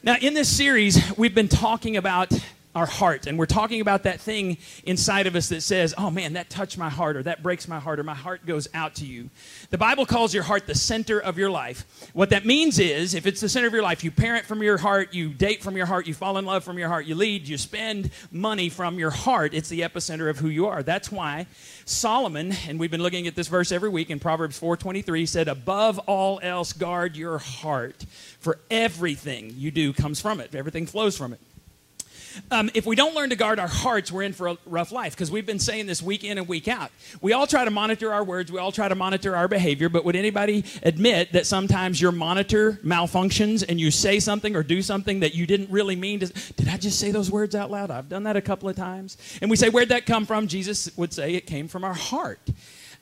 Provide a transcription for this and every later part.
Now, in this series, we've been talking about our heart, and we're talking about that thing inside of us that says, Oh man, that touched my heart, or that breaks my heart, or my heart goes out to you. The Bible calls your heart the center of your life. What that means is, if it's the center of your life, you parent from your heart, you date from your heart, you fall in love from your heart, you lead, you spend money from your heart, it's the epicenter of who you are. That's why Solomon, and we've been looking at this verse every week in Proverbs 4:23, said, "Above all else, guard your heart, for everything you do comes from it. Everything flows from it." Um, if we don't learn to guard our hearts, we're in for a rough life because we've been saying this week in and week out. We all try to monitor our words, we all try to monitor our behavior, but would anybody admit that sometimes your monitor malfunctions and you say something or do something that you didn't really mean to? Did I just say those words out loud? I've done that a couple of times. And we say, Where'd that come from? Jesus would say it came from our heart.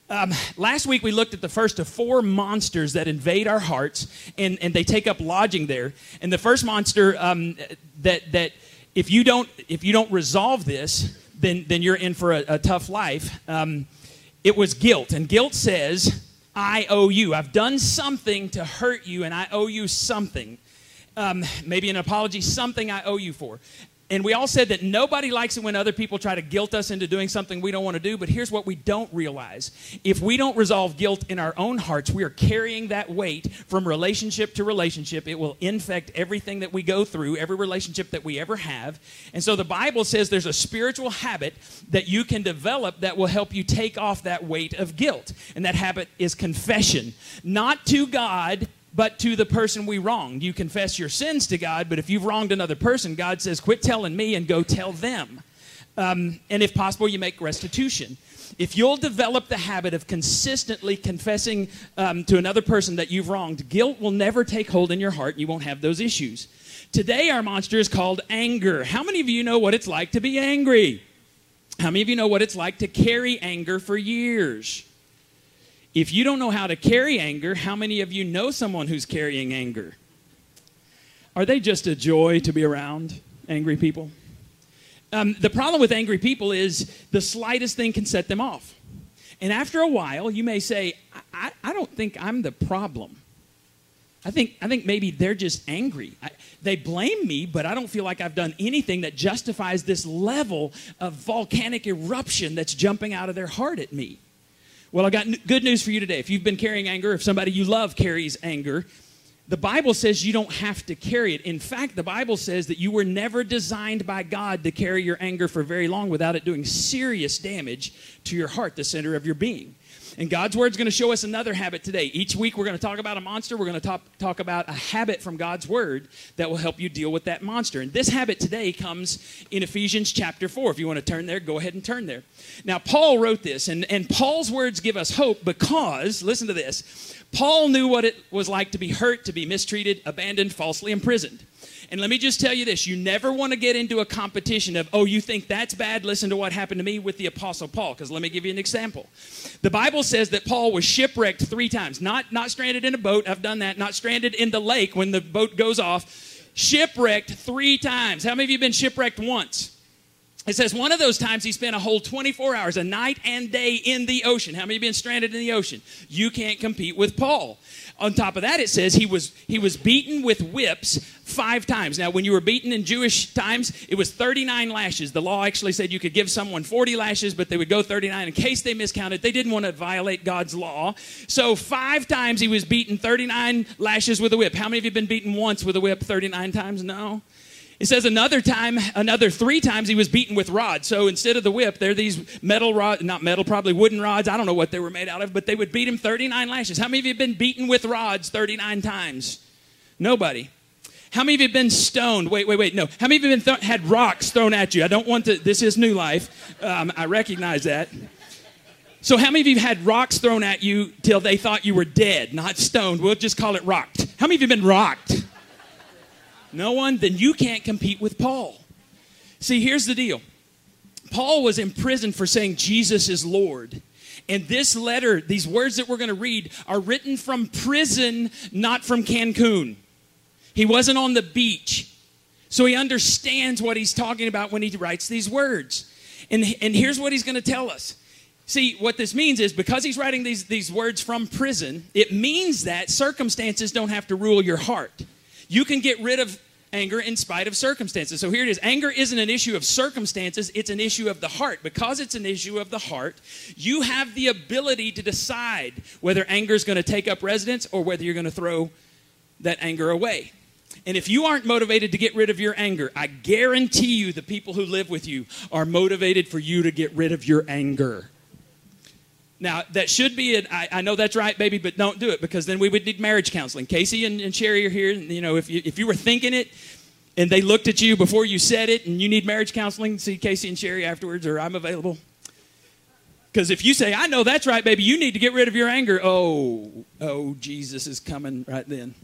Um, last week we looked at the first of four monsters that invade our hearts and, and they take up lodging there. And the first monster um, that, that if you don't if you don't resolve this, then then you're in for a, a tough life. Um, it was guilt, and guilt says, "I owe you. I've done something to hurt you, and I owe you something." Um, maybe an apology, something I owe you for. And we all said that nobody likes it when other people try to guilt us into doing something we don't want to do. But here's what we don't realize if we don't resolve guilt in our own hearts, we are carrying that weight from relationship to relationship. It will infect everything that we go through, every relationship that we ever have. And so the Bible says there's a spiritual habit that you can develop that will help you take off that weight of guilt. And that habit is confession, not to God but to the person we wronged. You confess your sins to God, but if you've wronged another person, God says, quit telling me and go tell them. Um, and if possible, you make restitution. If you'll develop the habit of consistently confessing um, to another person that you've wronged, guilt will never take hold in your heart and you won't have those issues. Today, our monster is called anger. How many of you know what it's like to be angry? How many of you know what it's like to carry anger for years? If you don't know how to carry anger, how many of you know someone who's carrying anger? Are they just a joy to be around, angry people? Um, the problem with angry people is the slightest thing can set them off. And after a while, you may say, I, I don't think I'm the problem. I think, I think maybe they're just angry. I, they blame me, but I don't feel like I've done anything that justifies this level of volcanic eruption that's jumping out of their heart at me. Well, I got good news for you today. If you've been carrying anger, if somebody you love carries anger, the Bible says you don't have to carry it. In fact, the Bible says that you were never designed by God to carry your anger for very long without it doing serious damage to your heart, the center of your being. And God's Word is going to show us another habit today. Each week we're going to talk about a monster. We're going to talk, talk about a habit from God's Word that will help you deal with that monster. And this habit today comes in Ephesians chapter 4. If you want to turn there, go ahead and turn there. Now, Paul wrote this, and, and Paul's words give us hope because, listen to this, Paul knew what it was like to be hurt, to be mistreated, abandoned, falsely imprisoned. And let me just tell you this you never want to get into a competition of, oh, you think that's bad? Listen to what happened to me with the Apostle Paul, because let me give you an example. The Bible says that Paul was shipwrecked three times, not, not stranded in a boat, I've done that, not stranded in the lake when the boat goes off, shipwrecked three times. How many of you been shipwrecked once? It says one of those times he spent a whole 24 hours, a night and day in the ocean. How many been stranded in the ocean? You can't compete with Paul. On top of that, it says he was he was beaten with whips five times. Now, when you were beaten in Jewish times, it was 39 lashes. The law actually said you could give someone 40 lashes, but they would go 39 in case they miscounted. They didn't want to violate God's law. So five times he was beaten 39 lashes with a whip. How many of you been beaten once with a whip 39 times? No. It says another time, another three times he was beaten with rods. So instead of the whip, there are these metal rods, not metal, probably wooden rods. I don't know what they were made out of, but they would beat him 39 lashes. How many of you have been beaten with rods 39 times? Nobody. How many of you have been stoned? Wait, wait, wait. No. How many of you have been th- had rocks thrown at you? I don't want to, this is new life. Um, I recognize that. So, how many of you have had rocks thrown at you till they thought you were dead, not stoned? We'll just call it rocked. How many of you have been rocked? No one? Then you can't compete with Paul. See, here's the deal Paul was imprisoned for saying Jesus is Lord. And this letter, these words that we're going to read, are written from prison, not from Cancun. He wasn't on the beach. So he understands what he's talking about when he writes these words. And, and here's what he's going to tell us. See, what this means is because he's writing these, these words from prison, it means that circumstances don't have to rule your heart. You can get rid of anger in spite of circumstances. So here it is. Anger isn't an issue of circumstances, it's an issue of the heart. Because it's an issue of the heart, you have the ability to decide whether anger is going to take up residence or whether you're going to throw that anger away. And if you aren't motivated to get rid of your anger, I guarantee you the people who live with you are motivated for you to get rid of your anger. Now, that should be it. I, I, know that's right, baby, but don't do it because then we would need marriage counseling. Casey and, and Sherry are here. And, you know, if you, if you were thinking it and they looked at you before you said it and you need marriage counseling, see Casey and Sherry afterwards or I'm available. Because if you say, I know that's right, baby, you need to get rid of your anger. Oh, oh, Jesus is coming right then.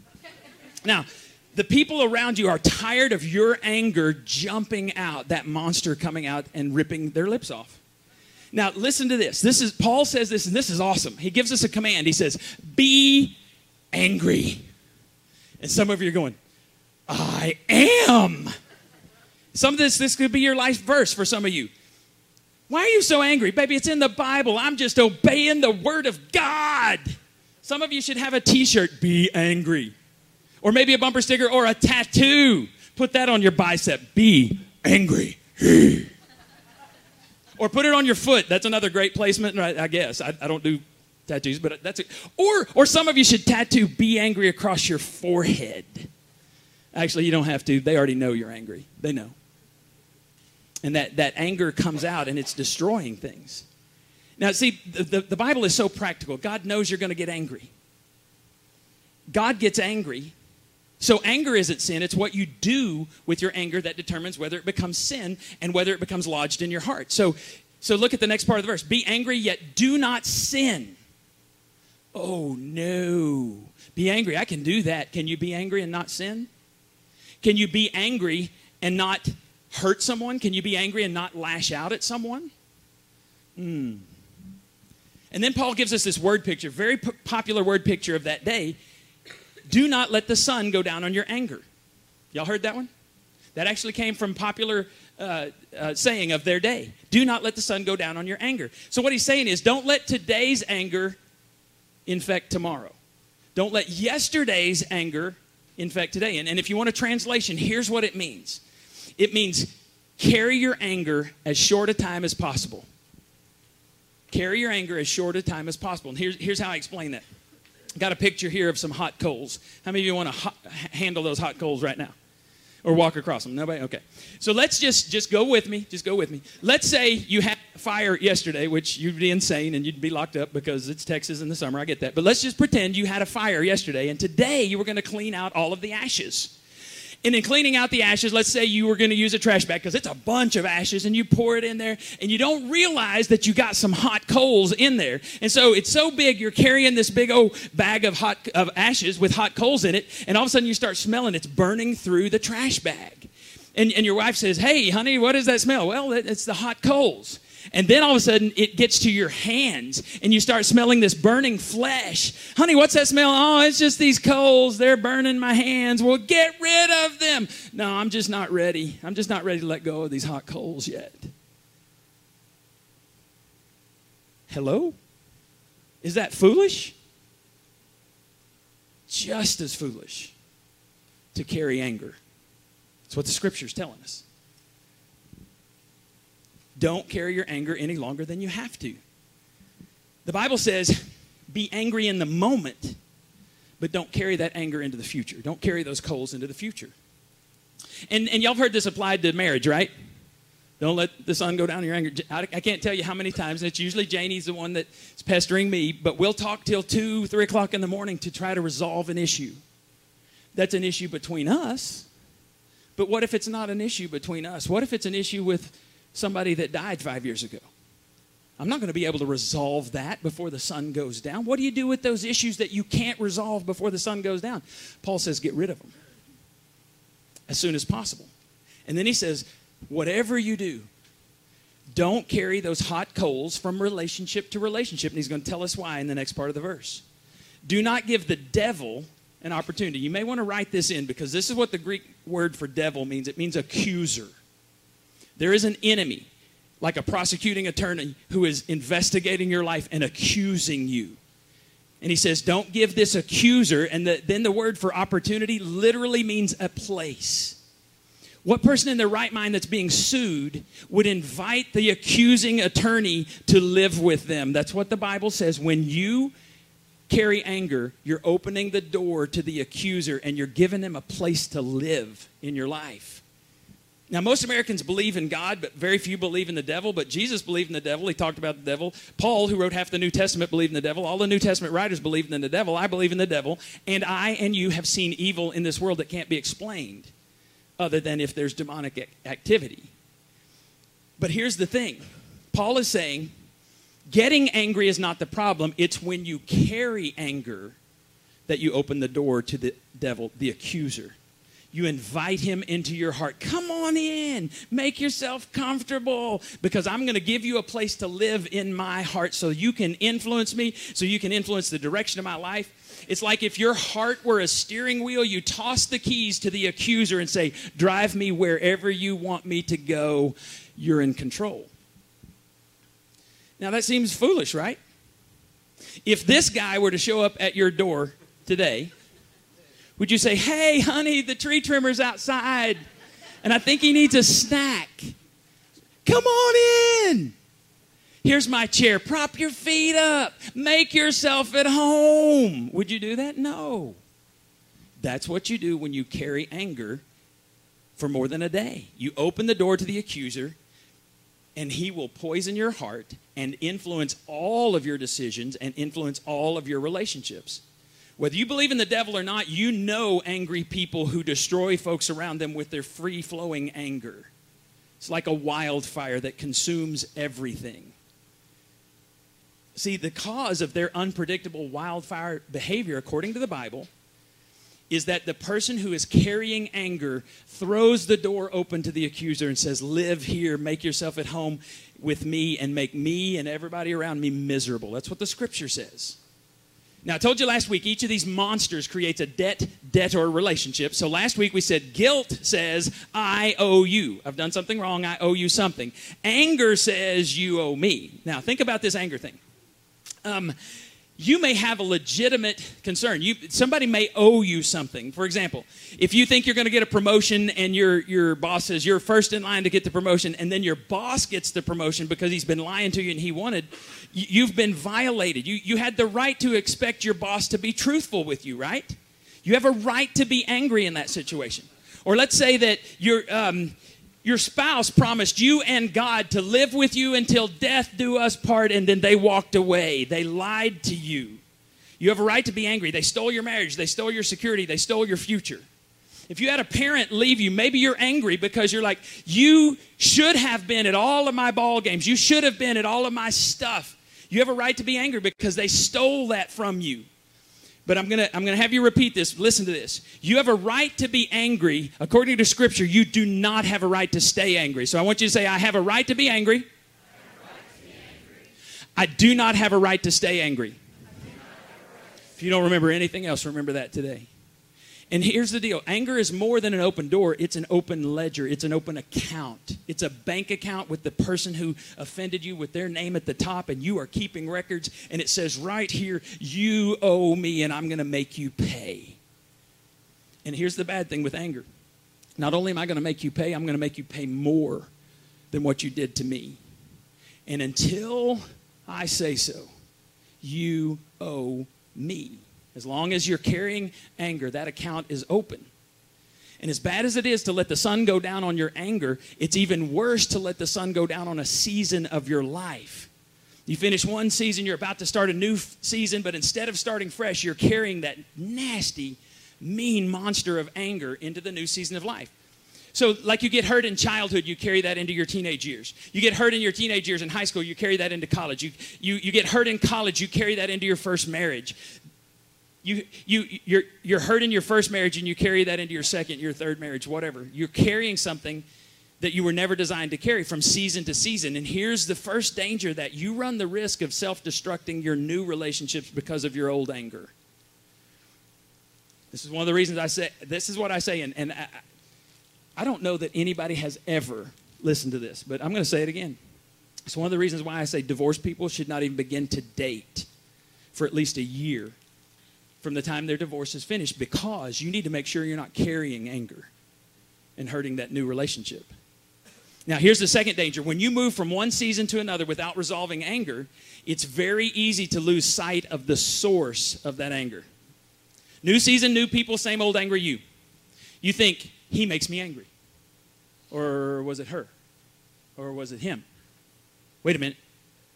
Now, the people around you are tired of your anger jumping out, that monster coming out and ripping their lips off. Now, listen to this. This is Paul says this, and this is awesome. He gives us a command. He says, Be angry. And some of you are going, I am. Some of this, this could be your life verse for some of you. Why are you so angry? Baby, it's in the Bible. I'm just obeying the word of God. Some of you should have a t shirt, be angry. Or maybe a bumper sticker or a tattoo. Put that on your bicep, be angry. Or put it on your foot. That's another great placement, I guess. I, I don't do tattoos, but that's it. Or, or some of you should tattoo be angry across your forehead. Actually, you don't have to. They already know you're angry. They know. And that, that anger comes out and it's destroying things. Now, see, the, the, the Bible is so practical. God knows you're going to get angry. God gets angry so anger isn't sin, it's what you do with your anger that determines whether it becomes sin and whether it becomes lodged in your heart. So so look at the next part of the verse. Be angry yet do not sin. Oh no. Be angry. I can do that. Can you be angry and not sin? Can you be angry and not hurt someone? Can you be angry and not lash out at someone? Hmm. And then Paul gives us this word picture, very p- popular word picture of that day. Do not let the sun go down on your anger. Y'all heard that one? That actually came from popular uh, uh, saying of their day. Do not let the sun go down on your anger. So what he's saying is, don't let today's anger infect tomorrow. Don't let yesterday's anger infect today. And, and if you want a translation, here's what it means. It means carry your anger as short a time as possible. Carry your anger as short a time as possible. And here's, here's how I explain that. Got a picture here of some hot coals. How many of you want to hot, handle those hot coals right now? Or walk across them? Nobody? Okay. So let's just just go with me. Just go with me. Let's say you had a fire yesterday, which you'd be insane and you'd be locked up because it's Texas in the summer. I get that. But let's just pretend you had a fire yesterday and today you were going to clean out all of the ashes. And in cleaning out the ashes, let's say you were going to use a trash bag because it's a bunch of ashes and you pour it in there and you don't realize that you got some hot coals in there. And so it's so big, you're carrying this big old bag of hot of ashes with hot coals in it, and all of a sudden you start smelling it's burning through the trash bag. And, and your wife says, Hey, honey, what is that smell? Well, it's the hot coals. And then all of a sudden it gets to your hands and you start smelling this burning flesh. Honey, what's that smell? Oh, it's just these coals. They're burning my hands. Well, get rid of them. No, I'm just not ready. I'm just not ready to let go of these hot coals yet. Hello? Is that foolish? Just as foolish to carry anger. That's what the scripture's telling us. Don't carry your anger any longer than you have to. The Bible says, be angry in the moment, but don't carry that anger into the future. Don't carry those coals into the future. And, and y'all have heard this applied to marriage, right? Don't let the sun go down your anger. I, I can't tell you how many times, and it's usually Janie's the one that's pestering me, but we'll talk till 2, 3 o'clock in the morning to try to resolve an issue. That's an issue between us. But what if it's not an issue between us? What if it's an issue with somebody that died five years ago. I'm not going to be able to resolve that before the sun goes down. What do you do with those issues that you can't resolve before the sun goes down? Paul says, get rid of them as soon as possible. And then he says, whatever you do, don't carry those hot coals from relationship to relationship. And he's going to tell us why in the next part of the verse. Do not give the devil an opportunity. You may want to write this in because this is what the Greek word for devil means it means accuser. There is an enemy, like a prosecuting attorney, who is investigating your life and accusing you. And he says, Don't give this accuser. And the, then the word for opportunity literally means a place. What person in their right mind that's being sued would invite the accusing attorney to live with them? That's what the Bible says. When you carry anger, you're opening the door to the accuser and you're giving them a place to live in your life. Now, most Americans believe in God, but very few believe in the devil. But Jesus believed in the devil. He talked about the devil. Paul, who wrote half the New Testament, believed in the devil. All the New Testament writers believed in the devil. I believe in the devil. And I and you have seen evil in this world that can't be explained other than if there's demonic activity. But here's the thing Paul is saying getting angry is not the problem, it's when you carry anger that you open the door to the devil, the accuser. You invite him into your heart. Come on in. Make yourself comfortable because I'm going to give you a place to live in my heart so you can influence me, so you can influence the direction of my life. It's like if your heart were a steering wheel, you toss the keys to the accuser and say, Drive me wherever you want me to go. You're in control. Now, that seems foolish, right? If this guy were to show up at your door today, would you say, Hey, honey, the tree trimmer's outside, and I think he needs a snack? Come on in. Here's my chair. Prop your feet up. Make yourself at home. Would you do that? No. That's what you do when you carry anger for more than a day. You open the door to the accuser, and he will poison your heart and influence all of your decisions and influence all of your relationships. Whether you believe in the devil or not, you know angry people who destroy folks around them with their free flowing anger. It's like a wildfire that consumes everything. See, the cause of their unpredictable wildfire behavior, according to the Bible, is that the person who is carrying anger throws the door open to the accuser and says, Live here, make yourself at home with me, and make me and everybody around me miserable. That's what the scripture says. Now, I told you last week, each of these monsters creates a debt debtor relationship. So last week we said guilt says, I owe you. I've done something wrong, I owe you something. Anger says, you owe me. Now, think about this anger thing um, you may have a legitimate concern. You, somebody may owe you something. For example, if you think you're going to get a promotion and your, your boss says you're first in line to get the promotion, and then your boss gets the promotion because he's been lying to you and he wanted, you've been violated. You, you had the right to expect your boss to be truthful with you, right? You have a right to be angry in that situation. Or let's say that you're, um, your spouse promised you and God to live with you until death do us part, and then they walked away. They lied to you. You have a right to be angry. They stole your marriage, they stole your security, they stole your future. If you had a parent leave you, maybe you're angry because you're like, you should have been at all of my ball games. You should have been at all of my stuff. You have a right to be angry because they stole that from you. But I'm going to I'm going to have you repeat this. Listen to this. You have a right to be angry. According to scripture, you do not have a right to stay angry. So I want you to say I have a right to be angry. I do not have a right to stay angry. If you don't remember anything else, remember that today. And here's the deal anger is more than an open door, it's an open ledger, it's an open account. It's a bank account with the person who offended you with their name at the top, and you are keeping records, and it says right here, You owe me, and I'm going to make you pay. And here's the bad thing with anger not only am I going to make you pay, I'm going to make you pay more than what you did to me. And until I say so, you owe me. As long as you're carrying anger, that account is open. And as bad as it is to let the sun go down on your anger, it's even worse to let the sun go down on a season of your life. You finish one season, you're about to start a new season, but instead of starting fresh, you're carrying that nasty, mean monster of anger into the new season of life. So, like you get hurt in childhood, you carry that into your teenage years. You get hurt in your teenage years in high school, you carry that into college. You, you, you get hurt in college, you carry that into your first marriage you, you, you're, you're hurt in your first marriage and you carry that into your second, your third marriage, whatever. You're carrying something that you were never designed to carry from season to season. And here's the first danger that you run the risk of self destructing your new relationships because of your old anger. This is one of the reasons I say, this is what I say, and, and I, I don't know that anybody has ever listened to this, but I'm going to say it again. It's one of the reasons why I say divorced people should not even begin to date for at least a year from the time their divorce is finished because you need to make sure you're not carrying anger. and hurting that new relationship. Now, here's the second danger. When you move from one season to another without resolving anger, it's very easy to lose sight of the source of that anger. New season, new people, same old angry you. You think, he makes me angry. Or was it her? Or was it him? Wait a minute.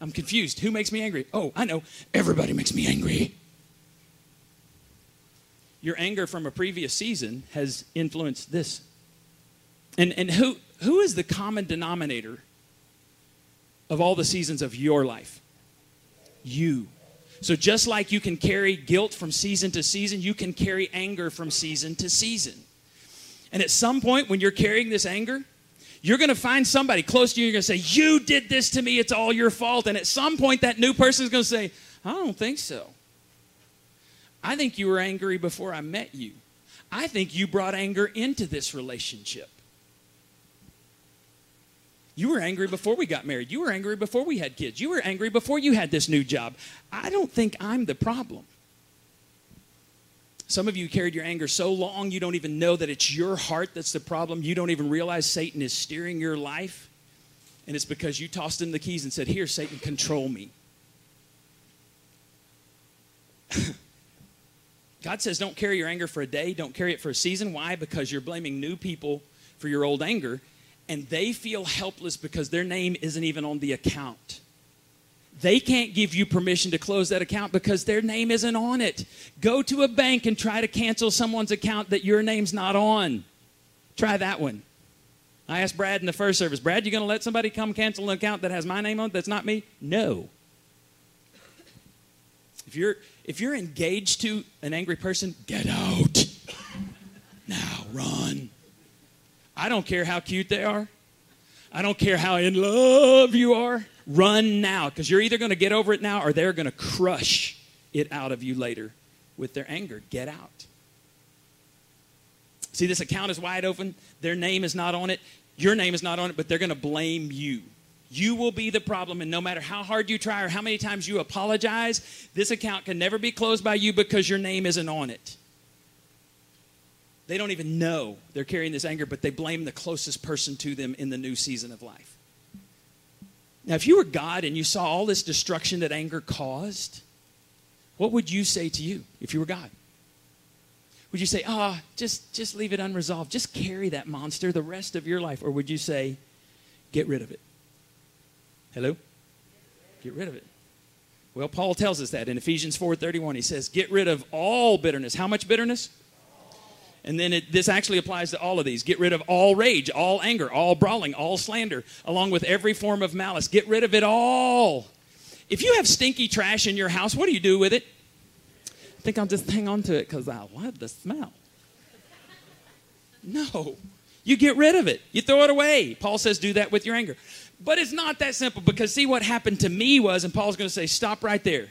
I'm confused. Who makes me angry? Oh, I know. Everybody makes me angry. Your anger from a previous season has influenced this. And, and who, who is the common denominator of all the seasons of your life? You. So, just like you can carry guilt from season to season, you can carry anger from season to season. And at some point, when you're carrying this anger, you're going to find somebody close to you. You're going to say, You did this to me. It's all your fault. And at some point, that new person is going to say, I don't think so. I think you were angry before I met you. I think you brought anger into this relationship. You were angry before we got married. You were angry before we had kids. You were angry before you had this new job. I don't think I'm the problem. Some of you carried your anger so long you don't even know that it's your heart that's the problem. You don't even realize Satan is steering your life. And it's because you tossed him the keys and said, Here, Satan, control me. God says, Don't carry your anger for a day, don't carry it for a season. Why? Because you're blaming new people for your old anger and they feel helpless because their name isn't even on the account. They can't give you permission to close that account because their name isn't on it. Go to a bank and try to cancel someone's account that your name's not on. Try that one. I asked Brad in the first service, Brad, you going to let somebody come cancel an account that has my name on it that's not me? No. If you're if you're engaged to an angry person, get out. now run. I don't care how cute they are. I don't care how in love you are. Run now because you're either going to get over it now or they're going to crush it out of you later with their anger. Get out. See, this account is wide open. Their name is not on it. Your name is not on it, but they're going to blame you. You will be the problem, and no matter how hard you try or how many times you apologize, this account can never be closed by you because your name isn't on it. They don't even know they're carrying this anger, but they blame the closest person to them in the new season of life. Now, if you were God and you saw all this destruction that anger caused, what would you say to you if you were God? Would you say, ah, oh, just, just leave it unresolved, just carry that monster the rest of your life? Or would you say, get rid of it? Hello? Get rid of it. Well, Paul tells us that in Ephesians 4:31. He says, "Get rid of all bitterness." How much bitterness? And then it, this actually applies to all of these. Get rid of all rage, all anger, all brawling, all slander, along with every form of malice. Get rid of it all. If you have stinky trash in your house, what do you do with it? I think I'll just hang on to it because I love the smell. No. You get rid of it. You throw it away. Paul says do that with your anger. But it's not that simple because see what happened to me was, and Paul's going to say, stop right there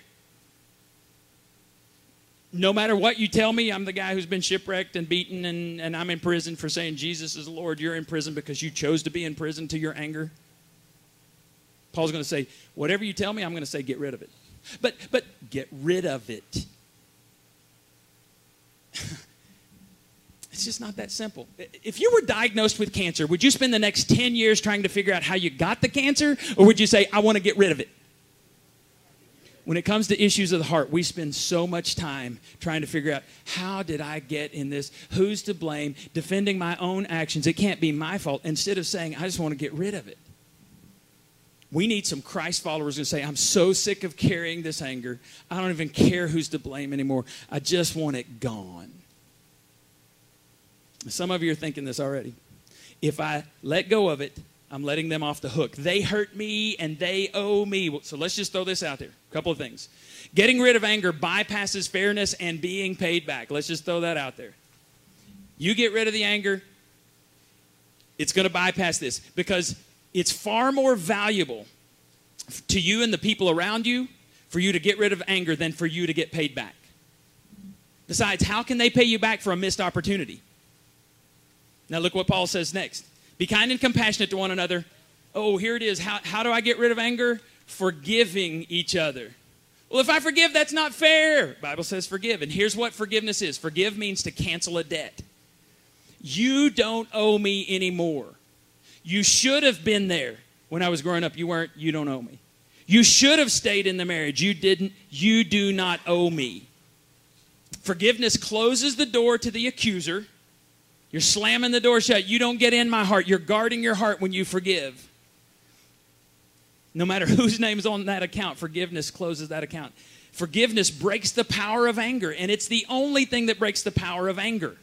no matter what you tell me, I'm the guy who's been shipwrecked and beaten and, and I'm in prison for saying Jesus is the Lord. You're in prison because you chose to be in prison to your anger. Paul's going to say, whatever you tell me, I'm going to say, get rid of it. But, but get rid of it. it's just not that simple. If you were diagnosed with cancer, would you spend the next 10 years trying to figure out how you got the cancer? Or would you say, I want to get rid of it? when it comes to issues of the heart, we spend so much time trying to figure out how did I get in this? Who's to blame? Defending my own actions. It can't be my fault. Instead of saying, I just want to get rid of it. We need some Christ followers who say, I'm so sick of carrying this anger. I don't even care who's to blame anymore. I just want it gone. Some of you are thinking this already. If I let go of it, I'm letting them off the hook. They hurt me and they owe me. So let's just throw this out there. A couple of things. Getting rid of anger bypasses fairness and being paid back. Let's just throw that out there. You get rid of the anger, it's going to bypass this because it's far more valuable to you and the people around you for you to get rid of anger than for you to get paid back. Besides, how can they pay you back for a missed opportunity? Now, look what Paul says next. Be kind and compassionate to one another. Oh, here it is. How, how do I get rid of anger? Forgiving each other. Well, if I forgive, that's not fair. Bible says forgive. And here's what forgiveness is. Forgive means to cancel a debt. You don't owe me anymore. You should have been there when I was growing up. You weren't. You don't owe me. You should have stayed in the marriage. You didn't. You do not owe me. Forgiveness closes the door to the accuser. You're slamming the door shut. You don't get in my heart. You're guarding your heart when you forgive. No matter whose name's on that account, forgiveness closes that account. Forgiveness breaks the power of anger, and it's the only thing that breaks the power of anger.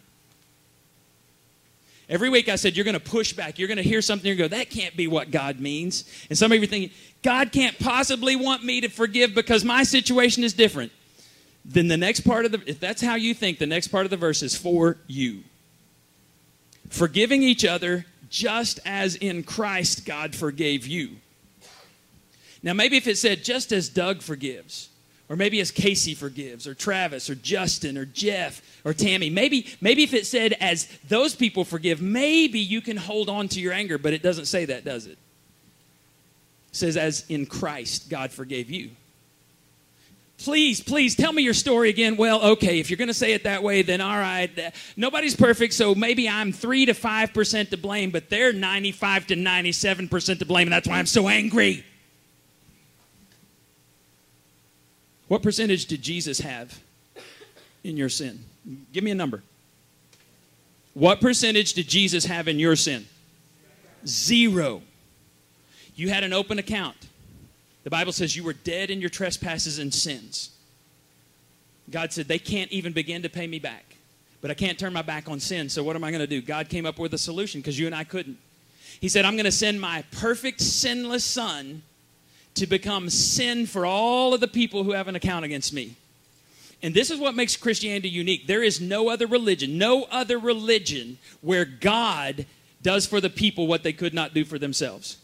Every week I said, You're going to push back. You're going to hear something and go, That can't be what God means. And some of you are thinking, God can't possibly want me to forgive because my situation is different. Then the next part of the, if that's how you think, the next part of the verse is for you. Forgiving each other just as in Christ God forgave you. Now, maybe if it said, just as Doug forgives, or maybe as Casey forgives, or Travis, or Justin, or Jeff, or Tammy. Maybe, maybe if it said as those people forgive, maybe you can hold on to your anger, but it doesn't say that, does it? It says as in Christ God forgave you. Please, please tell me your story again. Well, okay, if you're going to say it that way, then all right. Nobody's perfect, so maybe I'm 3 to 5% to blame, but they're 95 to 97% to blame, and that's why I'm so angry. What percentage did Jesus have in your sin? Give me a number. What percentage did Jesus have in your sin? Zero. You had an open account. The Bible says you were dead in your trespasses and sins. God said, they can't even begin to pay me back. But I can't turn my back on sin, so what am I going to do? God came up with a solution because you and I couldn't. He said, I'm going to send my perfect, sinless son to become sin for all of the people who have an account against me. And this is what makes Christianity unique. There is no other religion, no other religion where God does for the people what they could not do for themselves.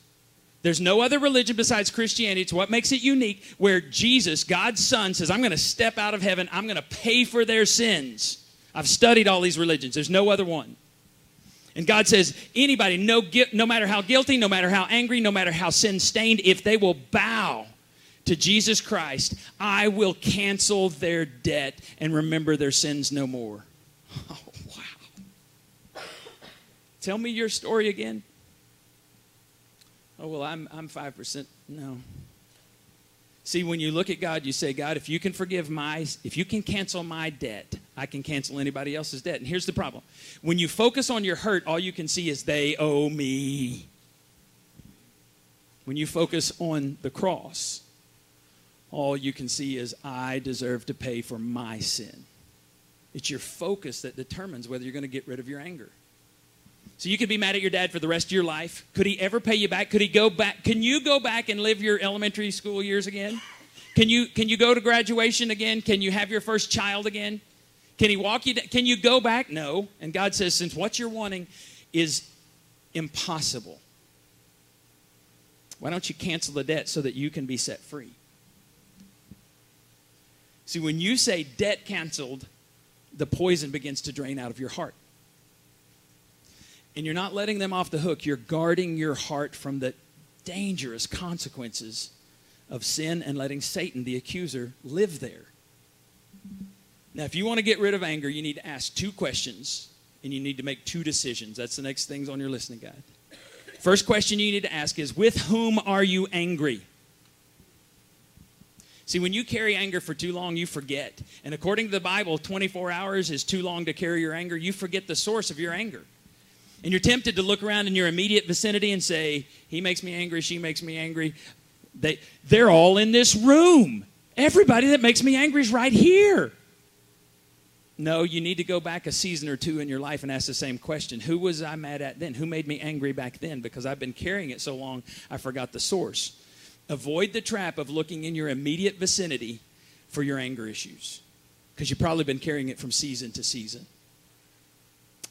There's no other religion besides Christianity. It's what makes it unique where Jesus, God's Son, says, I'm going to step out of heaven. I'm going to pay for their sins. I've studied all these religions. There's no other one. And God says, anybody, no, no matter how guilty, no matter how angry, no matter how sin stained, if they will bow to Jesus Christ, I will cancel their debt and remember their sins no more. Oh, wow. Tell me your story again. Oh, well, I'm, I'm 5%. No. See, when you look at God, you say, God, if you can forgive my, if you can cancel my debt, I can cancel anybody else's debt. And here's the problem when you focus on your hurt, all you can see is they owe me. When you focus on the cross, all you can see is I deserve to pay for my sin. It's your focus that determines whether you're going to get rid of your anger. So you could be mad at your dad for the rest of your life. Could he ever pay you back? Could he go back? Can you go back and live your elementary school years again? Can you can you go to graduation again? Can you have your first child again? Can he walk you? Can you go back? No. And God says, since what you're wanting is impossible, why don't you cancel the debt so that you can be set free? See, when you say debt canceled, the poison begins to drain out of your heart and you're not letting them off the hook. You're guarding your heart from the dangerous consequences of sin and letting Satan, the accuser, live there. Now, if you want to get rid of anger, you need to ask two questions and you need to make two decisions. That's the next things on your listening guide. First question you need to ask is With whom are you angry? See, when you carry anger for too long, you forget. And according to the Bible, 24 hours is too long to carry your anger. You forget the source of your anger. And you're tempted to look around in your immediate vicinity and say, He makes me angry, she makes me angry. They, they're all in this room. Everybody that makes me angry is right here. No, you need to go back a season or two in your life and ask the same question Who was I mad at then? Who made me angry back then? Because I've been carrying it so long, I forgot the source. Avoid the trap of looking in your immediate vicinity for your anger issues because you've probably been carrying it from season to season.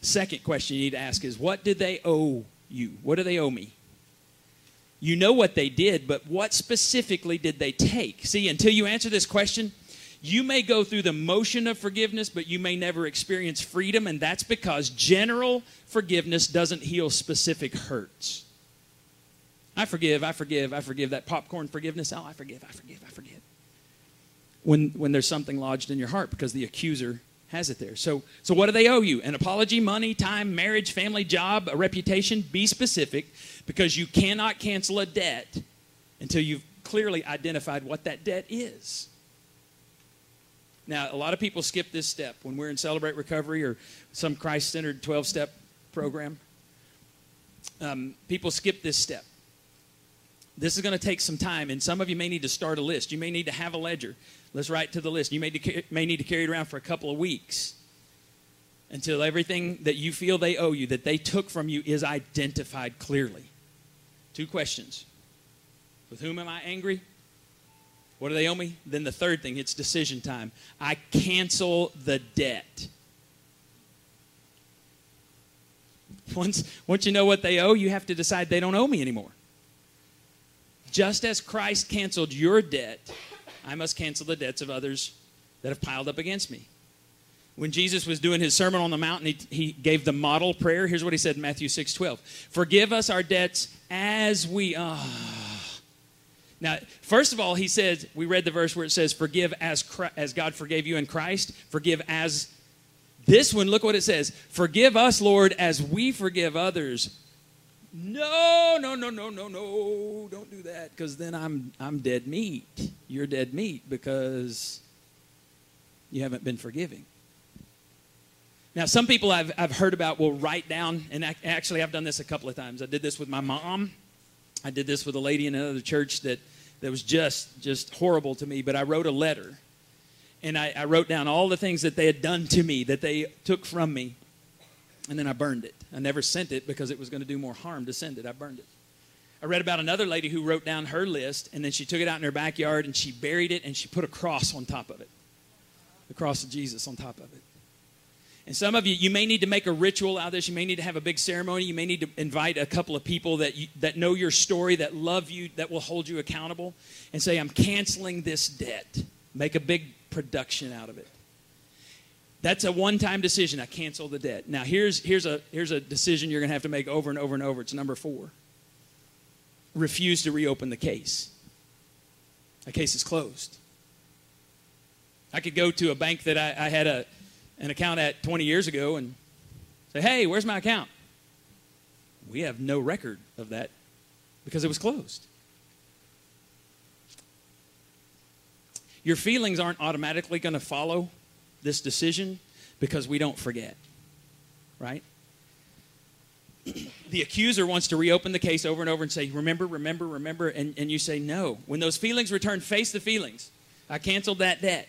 Second question you need to ask is what did they owe you? What do they owe me? You know what they did, but what specifically did they take? See, until you answer this question, you may go through the motion of forgiveness, but you may never experience freedom, and that's because general forgiveness doesn't heal specific hurts. I forgive, I forgive, I forgive. That popcorn forgiveness, oh, I forgive, I forgive, I forgive. When, when there's something lodged in your heart because the accuser has it there. So, so what do they owe you? An apology, money, time, marriage, family, job, a reputation? Be specific because you cannot cancel a debt until you've clearly identified what that debt is. Now, a lot of people skip this step when we're in Celebrate Recovery or some Christ centered 12 step program. Um, people skip this step. This is going to take some time, and some of you may need to start a list. You may need to have a ledger. Let's write to the list. You may, de- may need to carry it around for a couple of weeks until everything that you feel they owe you, that they took from you, is identified clearly. Two questions With whom am I angry? What do they owe me? Then the third thing, it's decision time. I cancel the debt. Once, once you know what they owe, you have to decide they don't owe me anymore. Just as Christ canceled your debt, I must cancel the debts of others that have piled up against me. When Jesus was doing his Sermon on the Mount, he, he gave the model prayer. Here's what he said in Matthew 6 12. Forgive us our debts as we. Uh. Now, first of all, he says, we read the verse where it says, Forgive as, as God forgave you in Christ. Forgive as. This one, look what it says. Forgive us, Lord, as we forgive others no, no, no, no, no, no, don't do that because then I'm, I'm dead meat. You're dead meat because you haven't been forgiving. Now, some people I've, I've heard about will write down, and actually, I've done this a couple of times. I did this with my mom. I did this with a lady in another church that, that was just, just horrible to me, but I wrote a letter. And I, I wrote down all the things that they had done to me, that they took from me and then I burned it. I never sent it because it was going to do more harm to send it. I burned it. I read about another lady who wrote down her list and then she took it out in her backyard and she buried it and she put a cross on top of it. The cross of Jesus on top of it. And some of you, you may need to make a ritual out of this. You may need to have a big ceremony. You may need to invite a couple of people that, you, that know your story, that love you, that will hold you accountable, and say, I'm canceling this debt. Make a big production out of it. That's a one-time decision. I cancel the debt. Now here's here's a here's a decision you're going to have to make over and over and over. It's number 4. Refuse to reopen the case. The case is closed. I could go to a bank that I, I had a an account at 20 years ago and say, "Hey, where's my account?" We have no record of that because it was closed. Your feelings aren't automatically going to follow this decision because we don't forget, right? the accuser wants to reopen the case over and over and say, Remember, remember, remember. And, and you say, No. When those feelings return, face the feelings. I canceled that debt.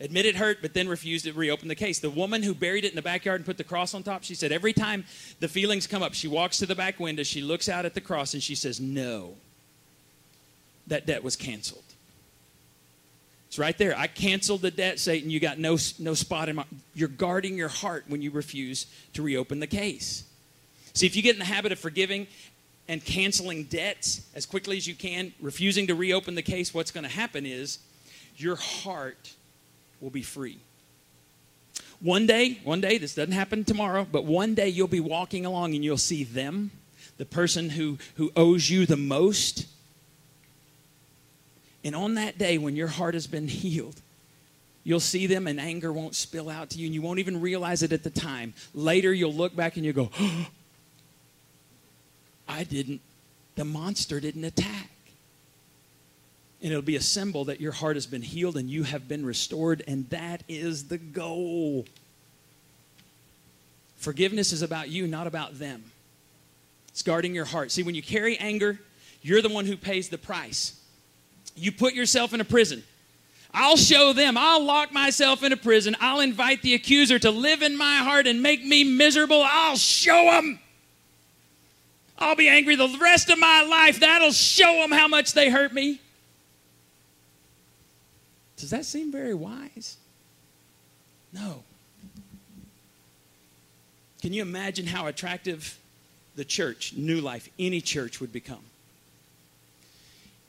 Admit it hurt, but then refused to reopen the case. The woman who buried it in the backyard and put the cross on top, she said, Every time the feelings come up, she walks to the back window, she looks out at the cross, and she says, No. That debt was canceled. It's right there. I canceled the debt, Satan. You got no, no spot in my. You're guarding your heart when you refuse to reopen the case. See, if you get in the habit of forgiving and canceling debts as quickly as you can, refusing to reopen the case, what's going to happen is your heart will be free. One day, one day, this doesn't happen tomorrow, but one day you'll be walking along and you'll see them, the person who, who owes you the most, and on that day, when your heart has been healed, you'll see them and anger won't spill out to you and you won't even realize it at the time. Later, you'll look back and you go, oh, I didn't, the monster didn't attack. And it'll be a symbol that your heart has been healed and you have been restored, and that is the goal. Forgiveness is about you, not about them. It's guarding your heart. See, when you carry anger, you're the one who pays the price. You put yourself in a prison. I'll show them. I'll lock myself in a prison. I'll invite the accuser to live in my heart and make me miserable. I'll show them. I'll be angry the rest of my life. That'll show them how much they hurt me. Does that seem very wise? No. Can you imagine how attractive the church, New Life, any church would become?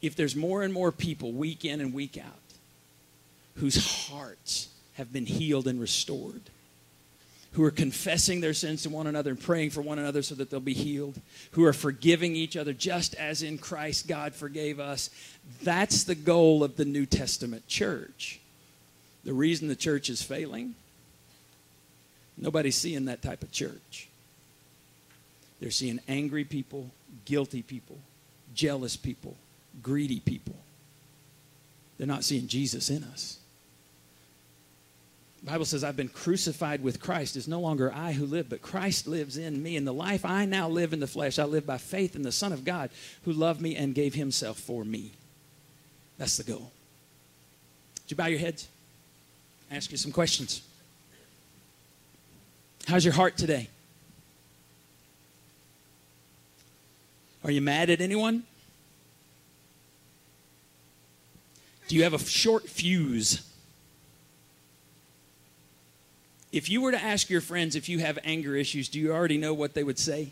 If there's more and more people week in and week out whose hearts have been healed and restored, who are confessing their sins to one another and praying for one another so that they'll be healed, who are forgiving each other just as in Christ God forgave us. That's the goal of the New Testament church. The reason the church is failing Nobody's seeing that type of church. They're seeing angry people, guilty people, jealous people, greedy people. They're not seeing Jesus in us. The Bible says, I've been crucified with Christ. It's no longer I who live, but Christ lives in me. And the life I now live in the flesh, I live by faith in the Son of God who loved me and gave himself for me. That's the goal. Would you bow your heads? Ask you some questions. How's your heart today? Are you mad at anyone? Do you have a short fuse? If you were to ask your friends if you have anger issues, do you already know what they would say?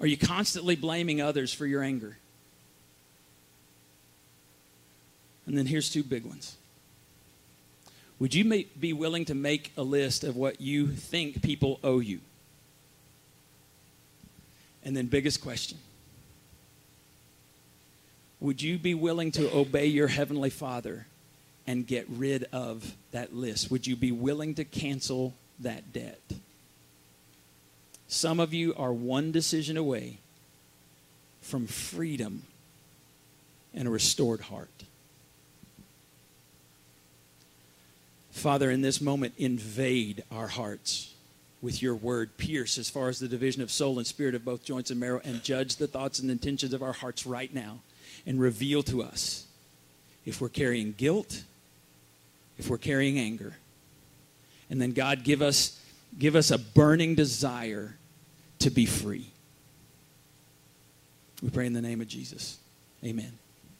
Are you constantly blaming others for your anger? And then here's two big ones. Would you be willing to make a list of what you think people owe you? And then, biggest question Would you be willing to obey your Heavenly Father and get rid of that list? Would you be willing to cancel that debt? Some of you are one decision away from freedom and a restored heart. Father, in this moment, invade our hearts with your word. Pierce as far as the division of soul and spirit of both joints and marrow, and judge the thoughts and intentions of our hearts right now. And reveal to us if we're carrying guilt, if we're carrying anger. And then, God, give us, give us a burning desire to be free. We pray in the name of Jesus. Amen.